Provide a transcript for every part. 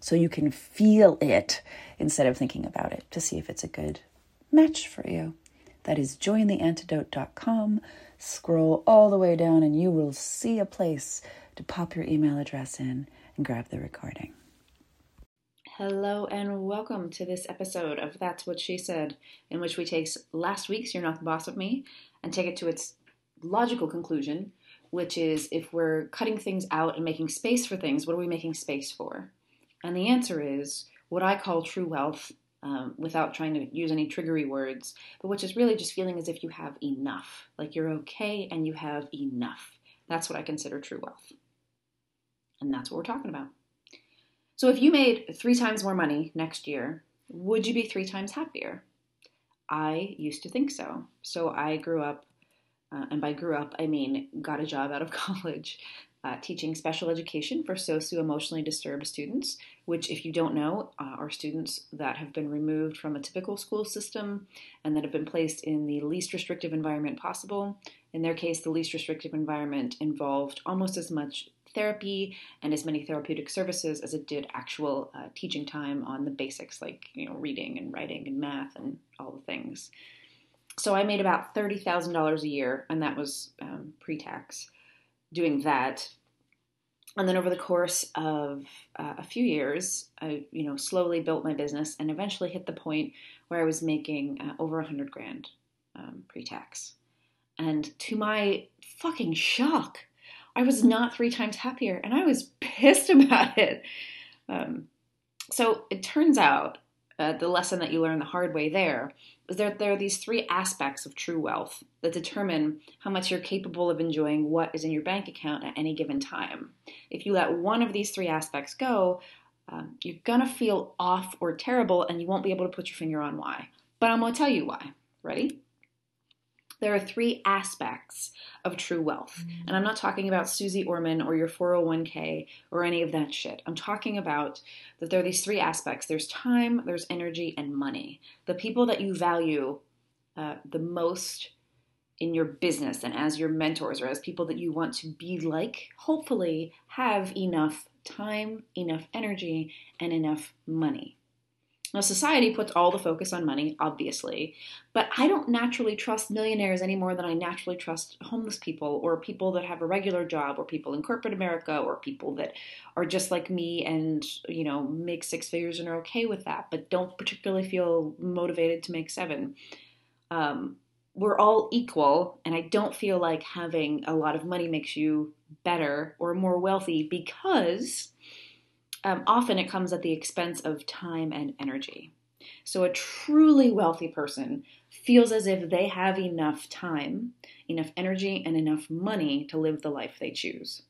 so you can feel it instead of thinking about it to see if it's a good match for you. That is jointheantidote.com. Scroll all the way down and you will see a place to pop your email address in and grab the recording. Hello and welcome to this episode of That's What She Said, in which we take last week's You're Not the Boss of Me and take it to its logical conclusion, which is if we're cutting things out and making space for things, what are we making space for? And the answer is what I call true wealth, um, without trying to use any triggery words, but which is really just feeling as if you have enough. Like you're okay and you have enough. That's what I consider true wealth. And that's what we're talking about. So if you made three times more money next year, would you be three times happier? I used to think so. So I grew up, uh, and by grew up, I mean got a job out of college uh, teaching special education for socio emotionally disturbed students, which, if you don't know, uh, are students that have been removed from a typical school system and that have been placed in the least restrictive environment possible. In their case, the least restrictive environment involved almost as much therapy and as many therapeutic services as it did actual uh, teaching time on the basics like you know reading and writing and math and all the things. So I made about thirty thousand dollars a year, and that was um, pre-tax doing that. And then over the course of uh, a few years, I, you know, slowly built my business and eventually hit the point where I was making uh, over a hundred grand um, pre-tax. And to my fucking shock, I was not three times happier, and I was pissed about it. Um, so it turns out uh, the lesson that you learn the hard way there that there are these three aspects of true wealth that determine how much you're capable of enjoying what is in your bank account at any given time. If you let one of these three aspects go, um, you're gonna feel off or terrible and you won't be able to put your finger on why. But I'm gonna tell you why. Ready? There are three aspects of true wealth. And I'm not talking about Susie Orman or your 401k or any of that shit. I'm talking about that there are these three aspects there's time, there's energy, and money. The people that you value uh, the most in your business and as your mentors or as people that you want to be like, hopefully have enough time, enough energy, and enough money. Now, society puts all the focus on money, obviously, but I don't naturally trust millionaires any more than I naturally trust homeless people or people that have a regular job or people in corporate America or people that are just like me and, you know, make six figures and are okay with that, but don't particularly feel motivated to make seven. Um, we're all equal, and I don't feel like having a lot of money makes you better or more wealthy because um, often it comes at the expense of time and energy. So, a truly wealthy person feels as if they have enough time, enough energy, and enough money to live the life they choose.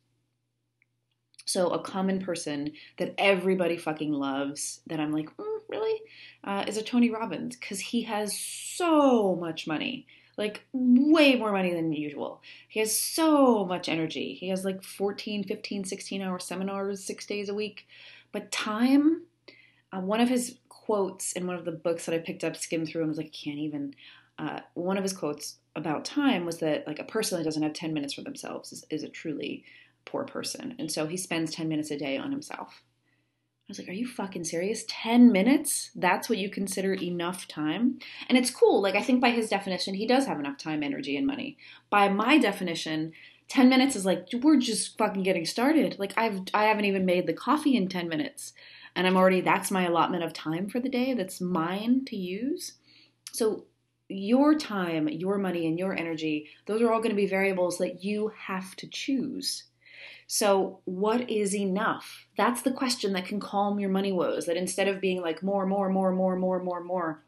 So, a common person that everybody fucking loves, that I'm like, mm, really, uh, is a Tony Robbins, because he has so much money like way more money than usual. He has so much energy. He has like 14, 15, 16 hour seminars six days a week. But time, uh, one of his quotes in one of the books that I picked up, skimmed through, and was like, I can't even. Uh, one of his quotes about time was that like a person that doesn't have 10 minutes for themselves is, is a truly poor person. And so he spends 10 minutes a day on himself. I was like, are you fucking serious? 10 minutes? That's what you consider enough time? And it's cool. Like, I think by his definition, he does have enough time, energy, and money. By my definition, 10 minutes is like, we're just fucking getting started. Like, I've, I haven't even made the coffee in 10 minutes. and I'm already, that's my allotment of time for the day. That's mine to use. So your time, your money, and your energy, those are all going to be variables that you have to choose. So, what is enough? That's the question that can calm your money woes. That instead of being like more, more, more, more, more, more, more,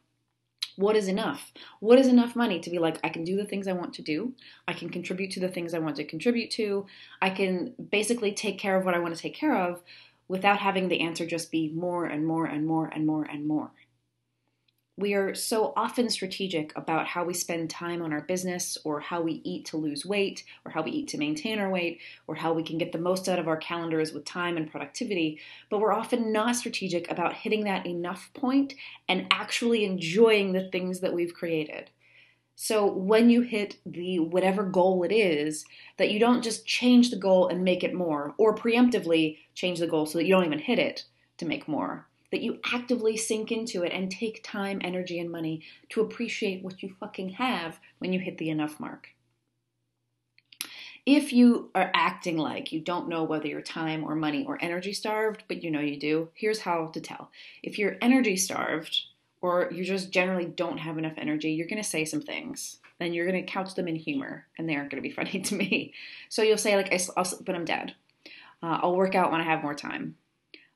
what is enough? What is enough money to be like, I can do the things I want to do. I can contribute to the things I want to contribute to. I can basically take care of what I want to take care of without having the answer just be more and more and more and more and more we are so often strategic about how we spend time on our business or how we eat to lose weight or how we eat to maintain our weight or how we can get the most out of our calendars with time and productivity, but we're often not strategic about hitting that enough point and actually enjoying the things that we've created. So when you hit the whatever goal it is, that you don't just change the goal and make it more or preemptively change the goal so that you don't even hit it to make more that you actively sink into it and take time, energy, and money to appreciate what you fucking have when you hit the enough mark. If you are acting like you don't know whether you're time or money or energy starved, but you know you do, here's how to tell. If you're energy starved, or you just generally don't have enough energy, you're going to say some things. Then you're going to couch them in humor, and they aren't going to be funny to me. So you'll say, like, I'll sleep when I'm dead. Uh, I'll work out when I have more time.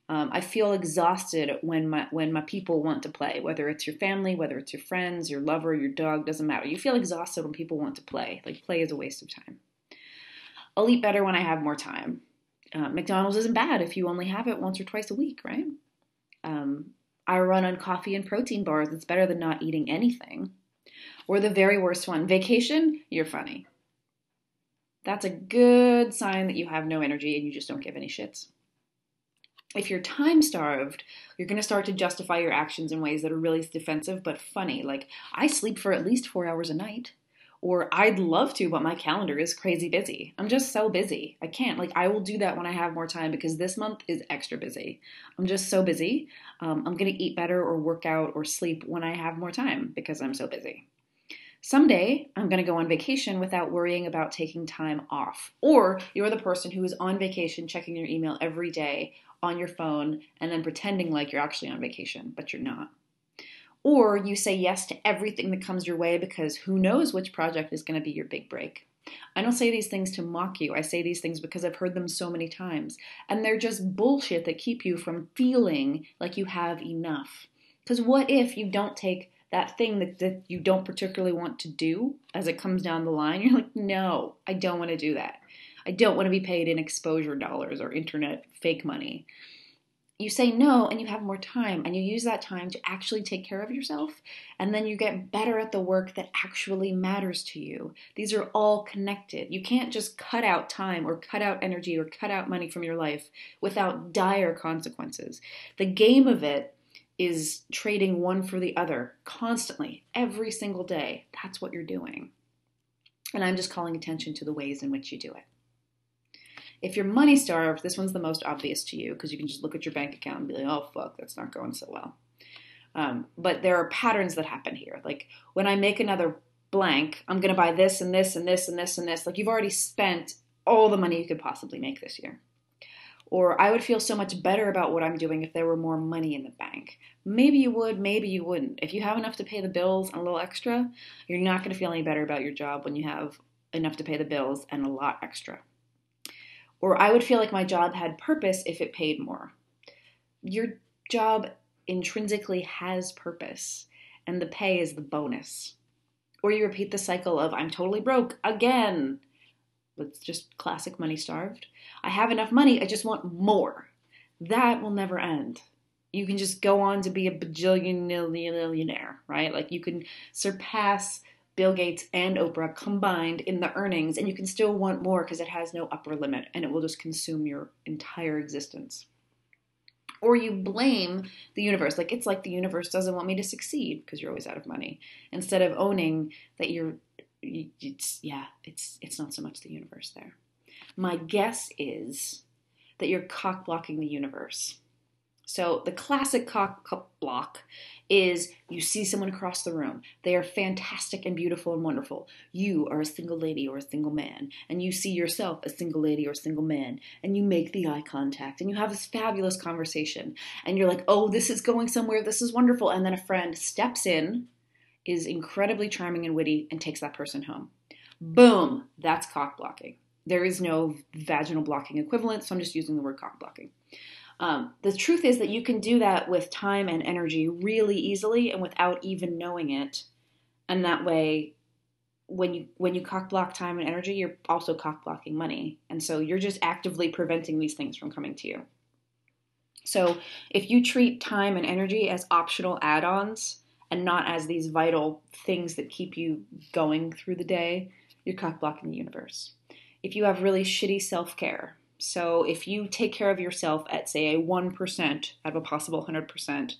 Um, I feel exhausted when my when my people want to play, whether it's your family, whether it's your friends, your lover, your dog, doesn't matter. You feel exhausted when people want to play. Like play is a waste of time. I'll eat better when I have more time. Uh, McDonald's isn't bad if you only have it once or twice a week, right? Um, I run on coffee and protein bars. It's better than not eating anything. Or the very worst one, vacation. You're funny. That's a good sign that you have no energy and you just don't give any shits if you're time starved, you're going to start to justify your actions in ways that are really defensive but funny. Like, I sleep for at least four hours a night. Or I'd love to, but my calendar is crazy busy. I'm just so busy. I can't. Like, I will do that when I have more time because this month is extra busy. I'm just so busy. Um, I'm going to eat better or work out or sleep when I have more time because I'm so busy. Someday, I'm going to go on vacation without worrying about taking time off. Or you're the person who is on vacation checking your email every day on your phone and then pretending like you're actually on vacation, but you're not. Or you say yes to everything that comes your way because who knows which project is going to be your big break. I don't say these things to mock you. I say these things because I've heard them so many times. And they're just bullshit that keep you from feeling like you have enough. Because what if you don't take that thing that, that you don't particularly want to do as it comes down the line? You're like, no, I don't want to do that. I don't want to be paid in exposure dollars or internet fake money. You say no and you have more time and you use that time to actually take care of yourself and then you get better at the work that actually matters to you. These are all connected. You can't just cut out time or cut out energy or cut out money from your life without dire consequences. The game of it is trading one for the other constantly, every single day. That's what you're doing. And I'm just calling attention to the ways in which you do it. If you're money starved, this one's the most obvious to you because you can just look at your bank account and be like, oh, fuck, that's not going so well. Um, but there are patterns that happen here. Like when I make another blank, I'm going to buy this and this and this and this and this. Like you've already spent all the money you could possibly make this year. Or I would feel so much better about what I'm doing if there were more money in the bank. Maybe you would, maybe you wouldn't. If you have enough to pay the bills and a little extra, you're not going to feel any better about your job when you have enough to pay the bills and a lot extra. Or I would feel like my job had purpose if it paid more. Your job intrinsically has purpose, and the pay is the bonus. Or you repeat the cycle of, I'm totally broke again. That's just classic money starved. I have enough money, I just want more. That will never end. You can just go on to be a bajillion millionaire, right? Like you can surpass Bill Gates and Oprah combined in the earnings, and you can still want more because it has no upper limit and it will just consume your entire existence. Or you blame the universe, like it's like the universe doesn't want me to succeed because you're always out of money, instead of owning that you're, it's yeah, it's it's not so much the universe there. My guess is that you're cock blocking the universe So the classic cock block is you see someone across the room. They are fantastic and beautiful and wonderful. You are a single lady or a single man, and you see yourself a single lady or a single man, and you make the eye contact and you have this fabulous conversation. And you're like, oh, this is going somewhere. This is wonderful. And then a friend steps in, is incredibly charming and witty, and takes that person home. Boom, that's cock blocking. There is no vaginal blocking equivalent, so I'm just using the word cock blocking. Um, the truth is that you can do that with time and energy really easily and without even knowing it. And that way, when you when you cock block time and energy, you're also cock blocking money. And so you're just actively preventing these things from coming to you. So if you treat time and energy as optional add-ons and not as these vital things that keep you going through the day, you're cock blocking the universe. If you have really shitty self-care, so if you take care of yourself at, say, a 1% out of a possible 100%,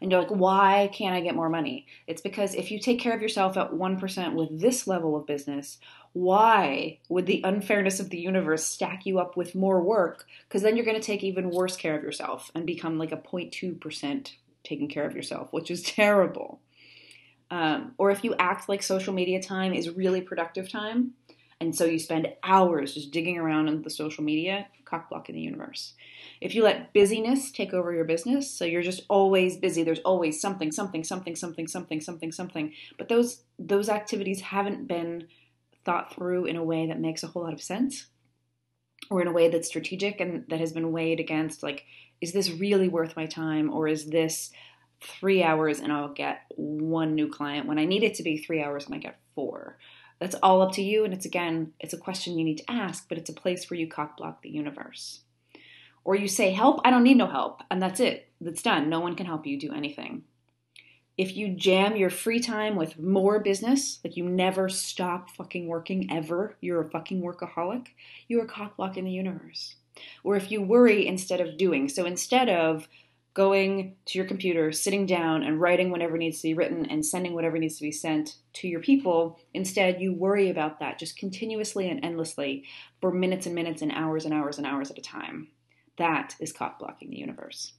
and you're like, why can't I get more money? It's because if you take care of yourself at 1% with this level of business, why would the unfairness of the universe stack you up with more work? Because then you're going to take even worse care of yourself and become like a 0.2% taking care of yourself, which is terrible. Um, or if you act like social media time is really productive time, and so you spend hours just digging around in the social media, cock blocking the universe. If you let busyness take over your business, so you're just always busy, there's always something, something, something, something, something, something, something, but those those activities haven't been thought through in a way that makes a whole lot of sense or in a way that's strategic and that has been weighed against like is this really worth my time or is this 3 hours and I'll get one new client when I need it to be 3 hours and I get 4 that's all up to you. And it's again, it's a question you need to ask, but it's a place where you cock block the universe. Or you say, Help, I don't need no help. And that's it. That's done. No one can help you do anything. If you jam your free time with more business, like you never stop fucking working ever, you're a fucking workaholic, you are cock blocking the universe. Or if you worry instead of doing. So instead of going to your computer, sitting down and writing whatever needs to be written and sending whatever needs to be sent to your people. Instead, you worry about that just continuously and endlessly for minutes and minutes and hours and hours and hours at a time. That is cock blocking the universe.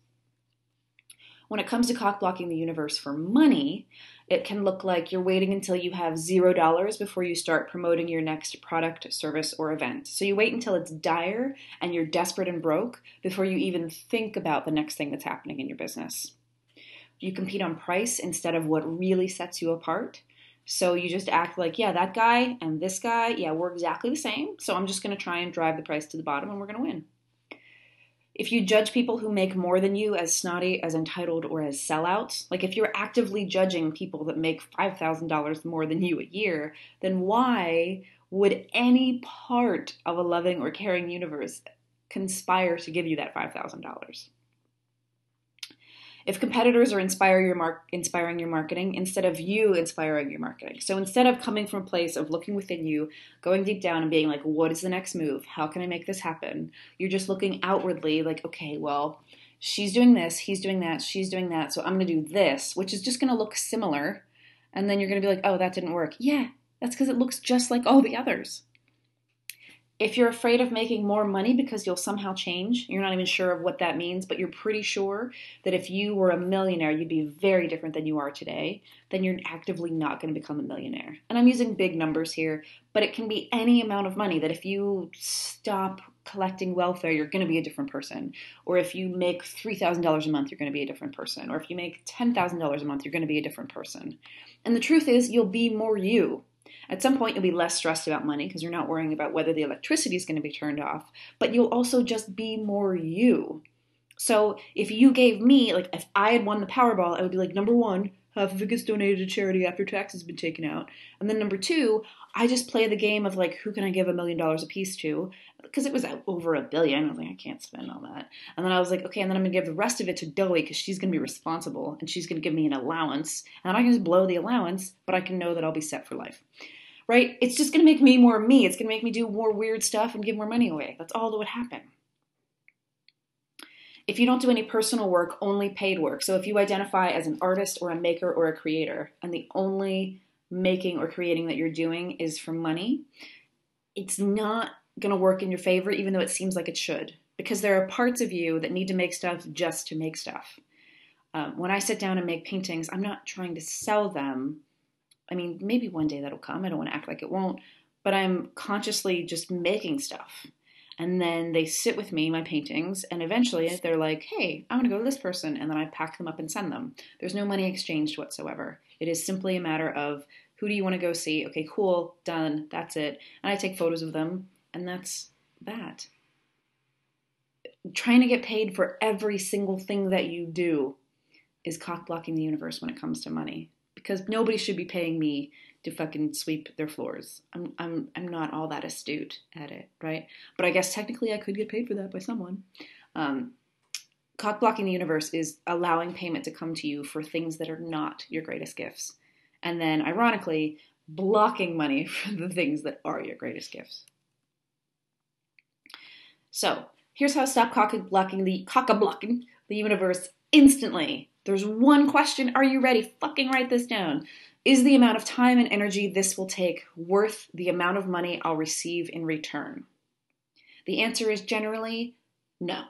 When it comes to cock blocking the universe for money, it can look like you're waiting until you have zero dollars before you start promoting your next product, service, or event. So you wait until it's dire and you're desperate and broke before you even think about the next thing that's happening in your business. You compete on price instead of what really sets you apart. So you just act like, yeah, that guy and this guy, yeah, we're exactly the same. So I'm just going to try and drive the price to the bottom and we're going to win. If you judge people who make more than you as snotty, as entitled, or as sellouts, like if you're actively judging people that make $5,000 more than you a year, then why would any part of a loving or caring universe conspire to give you that $5,000? If competitors are inspire your mar- inspiring your marketing instead of you inspiring your marketing. So instead of coming from a place of looking within you, going deep down and being like, what is the next move? How can I make this happen? You're just looking outwardly like, okay, well, she's doing this, he's doing that, she's doing that, so I'm going to do this, which is just going to look similar. And then you're going to be like, oh, that didn't work. Yeah, that's because it looks just like all the others if you're afraid of making more money because you'll somehow change, you're not even sure of what that means, but you're pretty sure that if you were a millionaire, you'd be very different than you are today, then you're actively not going to become a millionaire. And I'm using big numbers here, but it can be any amount of money that if you stop collecting welfare, you're going to be a different person. Or if you make $3,000 a month, you're going to be a different person. Or if you make $10,000 a month, you're going to be a different person. And the truth is, you'll be more you at some point, you'll be less stressed about money because you're not worrying about whether the electricity is going to be turned off, but you'll also just be more you. So if you gave me, like, if I had won the Powerball, I would be like, number one, half of it gets donated to charity after taxes have been taken out. And then number two, I just play the game of like, who can I give a million dollars a piece to? Because it was over a billion. I was like, I can't spend all that. And then I was like, okay, and then I'm gonna give the rest of it to Doey because she's gonna be responsible and she's gonna give me an allowance. And I can just blow the allowance, but I can know that I'll be set for life right? It's just to make me more me. It's to make me do more weird stuff and give more money away. That's all that would happen. If you don't do any personal work, only paid work. So if you identify as an artist or a maker or a creator, and the only making or creating that you're doing is for money, it's not going to work in your favor, even though it seems like it should. because there are parts of you that need to make stuff just to make stuff. Um, when I sit down and make paintings, I'm not trying to sell them. I mean, maybe one day that'll come. I don't want to act like it won't, but I'm consciously just making stuff. And then they sit with me, my paintings, and eventually they're like, hey, I want to go to this person. And then I pack them up and send them. There's no money exchanged whatsoever. It is simply a matter of who do you want to go see? Okay, cool, done, that's it. And I take photos of them, and that's that. Trying to get paid for every single thing that you do is cock blocking the universe when it comes to money. Because nobody should be paying me to fucking sweep their floors. I'm I'm I'm not all that astute at it, right? But I guess technically I could get paid for that by someone. Um, cock blocking the universe is allowing payment to come to you for things that are not your greatest gifts, and then ironically blocking money for the things that are your greatest gifts. So here's how to stop cock blocking the cock blocking the universe instantly. There's one question. Are you ready? Fucking write this down. Is the amount of time and energy this will take worth the amount of money I'll receive in return? The answer is generally no.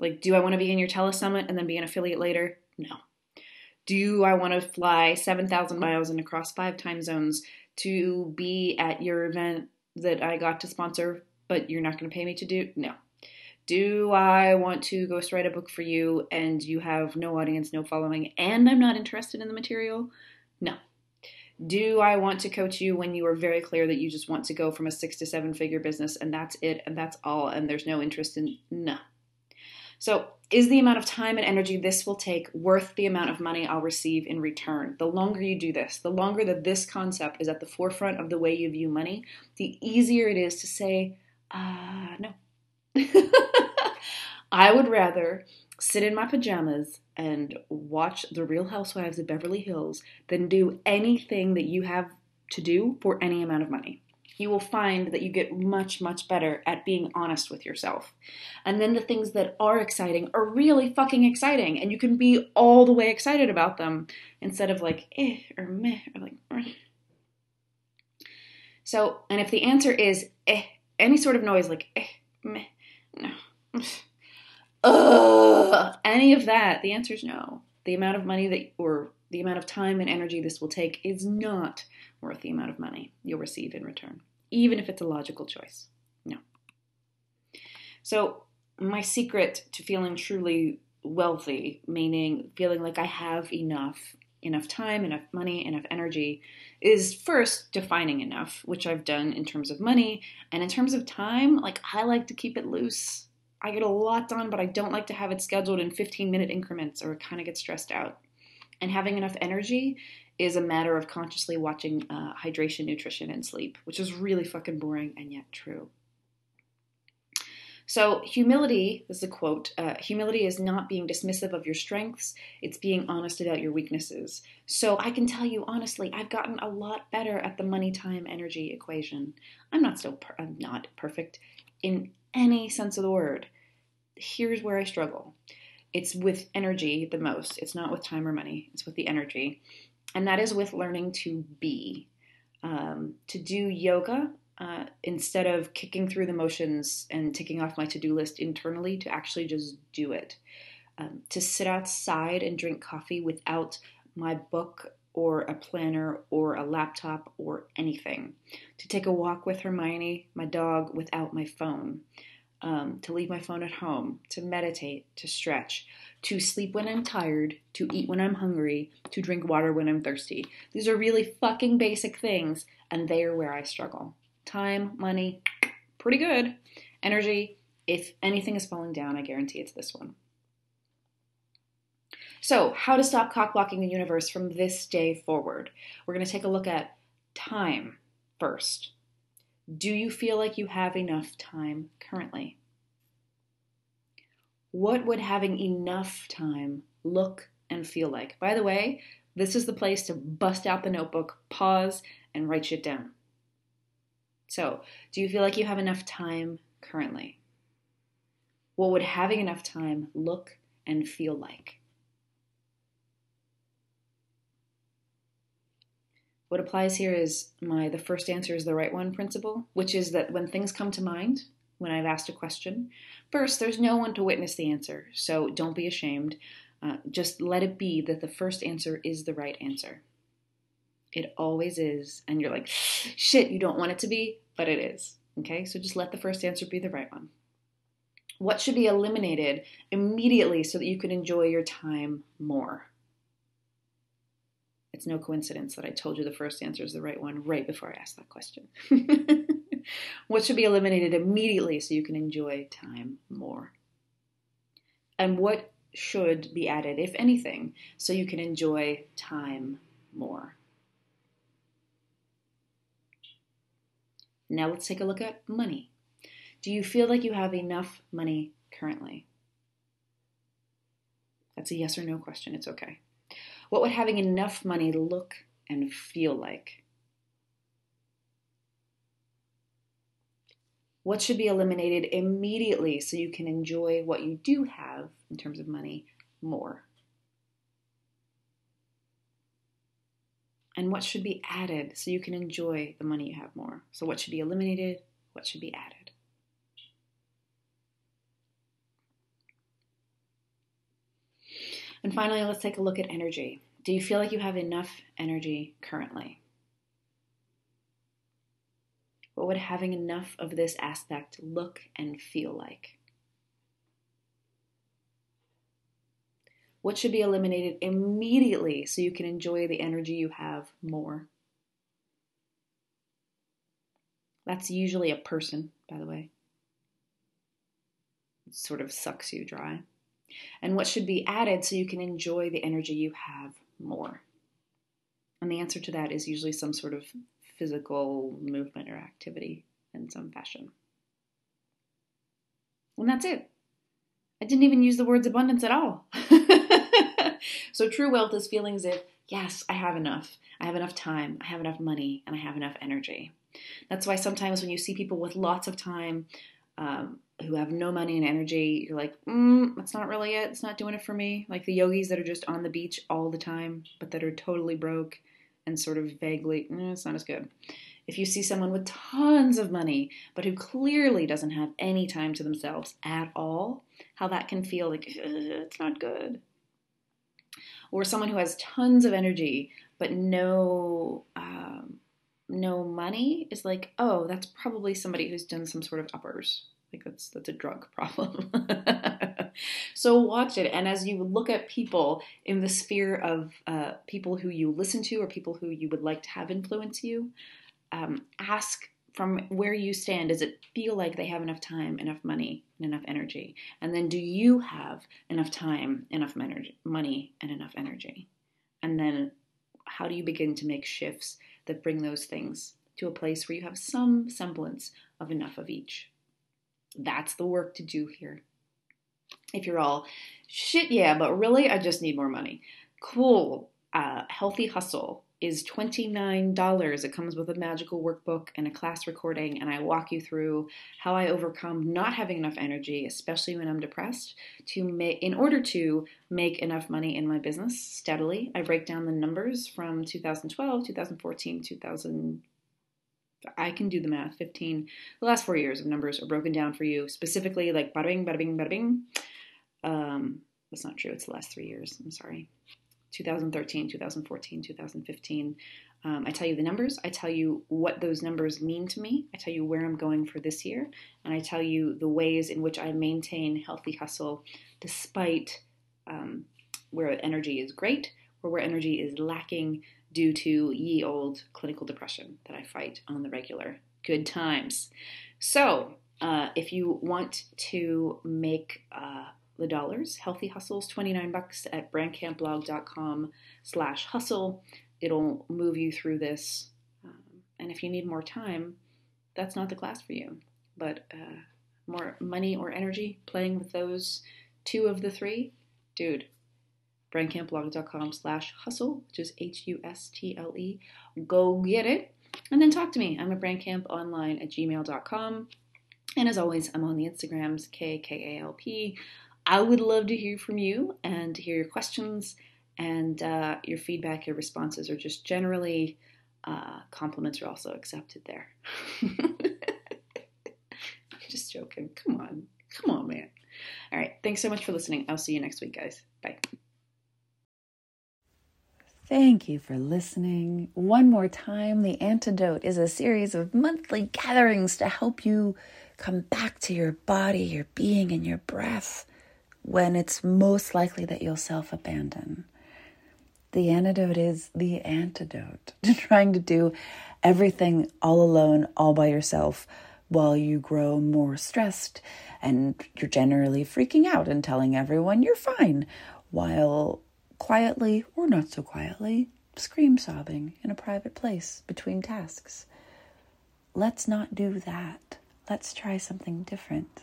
Like, do I want to be in your telesummit and then be an affiliate later? No. Do I want to fly 7,000 miles and across five time zones to be at your event that I got to sponsor, but you're not going to pay me to do? No. Do I want to ghost write a book for you and you have no audience, no following, and I'm not interested in the material? No. Do I want to coach you when you are very clear that you just want to go from a six to seven figure business and that's it and that's all and there's no interest in? No. So, is the amount of time and energy this will take worth the amount of money I'll receive in return? The longer you do this, the longer that this concept is at the forefront of the way you view money, the easier it is to say, uh, no. I would rather sit in my pajamas and watch The Real Housewives of Beverly Hills than do anything that you have to do for any amount of money. You will find that you get much, much better at being honest with yourself. And then the things that are exciting are really fucking exciting, and you can be all the way excited about them instead of like, eh, or meh, or like. So, and if the answer is eh, any sort of noise like eh, meh, no, ugh, any of that, the answer is no. The amount of money that, or the amount of time and energy this will take is not worth the amount of money you'll receive in return, even if it's a logical choice. No. So, my secret to feeling truly wealthy, meaning feeling like I have enough, enough time, enough money, enough energy, is first defining enough, which I've done in terms of money. And in terms of time, like I like to keep it loose. I get a lot done, but I don't like to have it scheduled in 15 minute increments or it kind of get stressed out. And having enough energy is a matter of consciously watching uh, hydration, nutrition, and sleep, which is really fucking boring and yet true. So, humility, this is a quote uh, humility is not being dismissive of your strengths, it's being honest about your weaknesses. So, I can tell you honestly, I've gotten a lot better at the money time energy equation. I'm not still, per- I'm not perfect in any sense of the word here's where I struggle. It's with energy the most. It's not with time or money, it's with the energy. And that is with learning to be. Um, to do yoga uh, instead of kicking through the motions and ticking off my to do list internally, to actually just do it. Um, to sit outside and drink coffee without my book or a planner or a laptop or anything. To take a walk with Hermione, my dog, without my phone um, to leave my phone at home, to meditate, to stretch, to sleep when I'm tired, to eat when I'm hungry, to drink water when I'm thirsty. These are really fucking basic things, and they are where I struggle. Time, money, pretty good. Energy, if anything is falling down, I guarantee it's this one. So, how to stop cock blocking the universe from this day forward? We're going to take a look at time first. Do you feel like you have enough time currently? What would having enough time look and feel like? By the way, this is the place to bust out the notebook, pause, and write shit down. So, do you feel like you have enough time currently? What would having enough time look and feel like? What applies here is my the first answer is the right one principle, which is that when things come to mind, when I've asked a question. First, there's no one to witness the answer, so don't be ashamed. Uh, just let it be that the first answer is the right answer. It always is. And you're like, shit, you don't want it to be, but it is. Okay, so just let the first answer be the right one. What should be eliminated immediately so that you can enjoy your time more? It's no coincidence that I told you the first answer is the right one right before I asked that question. what should be eliminated immediately so you can enjoy time more? And what should be added, if anything, so you can enjoy time more? Now let's take a look at money. Do you feel like you have enough money currently? That's a yes or no question. It's okay. What would having enough money look and feel like? What should be eliminated immediately so you can enjoy what you do have in terms of money more? And what should be added so you can enjoy the money you have more. So, what should be eliminated? What should be added? And finally, let's take a look at energy. Do you feel like you have enough energy currently? What would having enough of this aspect look and feel like? What should be eliminated immediately so you can enjoy the energy you have more? That's usually a person, by the way. It sort of sucks you dry. And what should be added so you can enjoy the energy you have more? And the answer to that is usually some sort of physical movement or activity in some fashion. And that's it. I didn't even use the words abundance at all. so true wealth is feeling as if, yes, I have enough. I have enough time, I have enough money, and I have enough energy. That's why sometimes when you see people with lots of time um, who have no money and energy, you're like, mm, that's not really it. It's not doing it for me. Like the yogis that are just on the beach all the time, but that are totally broke and sort of vaguely, mm, it's not as good. If you see someone with tons of money, but who clearly doesn't have any time to themselves at all, how that can feel like it's not good. Or someone who has tons of energy, but no um, no money is like, oh, that's probably somebody who's done some sort of uppers. Like that's that's a drug problem. so watch it, and as you look at people in the sphere of uh, people who you listen to or people who you would like to have influence you, um, ask from where you stand does it feel like they have enough time enough money and enough energy? And then do you have enough time enough money and enough energy? And then how do you begin to make shifts that bring those things to a place where you have some semblance of enough of each? That's the work to do here. If you're all shit yeah but really i just need more money. Cool. Uh, healthy hustle is $29. It comes with a magical workbook and a class recording, and I walk you through how I overcome not having enough energy, especially when I'm depressed, to make in order to make enough money in my business steadily. I break down the numbers from 2012, 2014, 2000 I can do the math. 15. The last 4 years of numbers are broken down for you specifically like bada bing bada bing bada bing. Um that's not true. It's the last 3 years. I'm sorry. 2013, 2014, 2015. Um, I tell you the numbers, I tell you what those numbers mean to me, I tell you where I'm going for this year, and I tell you the ways in which I maintain healthy hustle despite um, where energy is great or where energy is lacking due to ye old clinical depression that I fight on the regular. Good times. So, uh, if you want to make uh, the dollars. Healthy Hustles, 29 bucks at brandcampblog.com slash hustle. It'll move you through this. Um, and if you need more time, that's not the class for you. But uh, more money or energy playing with those two of the three, dude, brandcampblog.com slash hustle, which is H-U-S-T-L-E. Go get it. And then talk to me. I'm at brandcamponline at gmail.com. And as always, I'm on the Instagrams, KKALP I would love to hear from you and hear your questions and uh, your feedback, your responses, or just generally uh, compliments are also accepted there. just joking. Come on. Come on, man. All right. Thanks so much for listening. I'll see you next week, guys. Bye. Thank you for listening. One more time, The Antidote is a series of monthly gatherings to help you come back to your body, your being, and your breath when it's most likely that you'll self abandon. The antidote is the antidote to trying to do everything all alone, all by yourself, while you grow more stressed and you're generally freaking out and telling everyone you're fine, while quietly or not so quietly scream sobbing in a private place between tasks. Let's not do that. Let's try something different.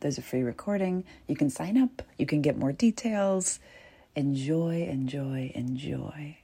There's a free recording. You can sign up, you can get more details. Enjoy, enjoy, enjoy.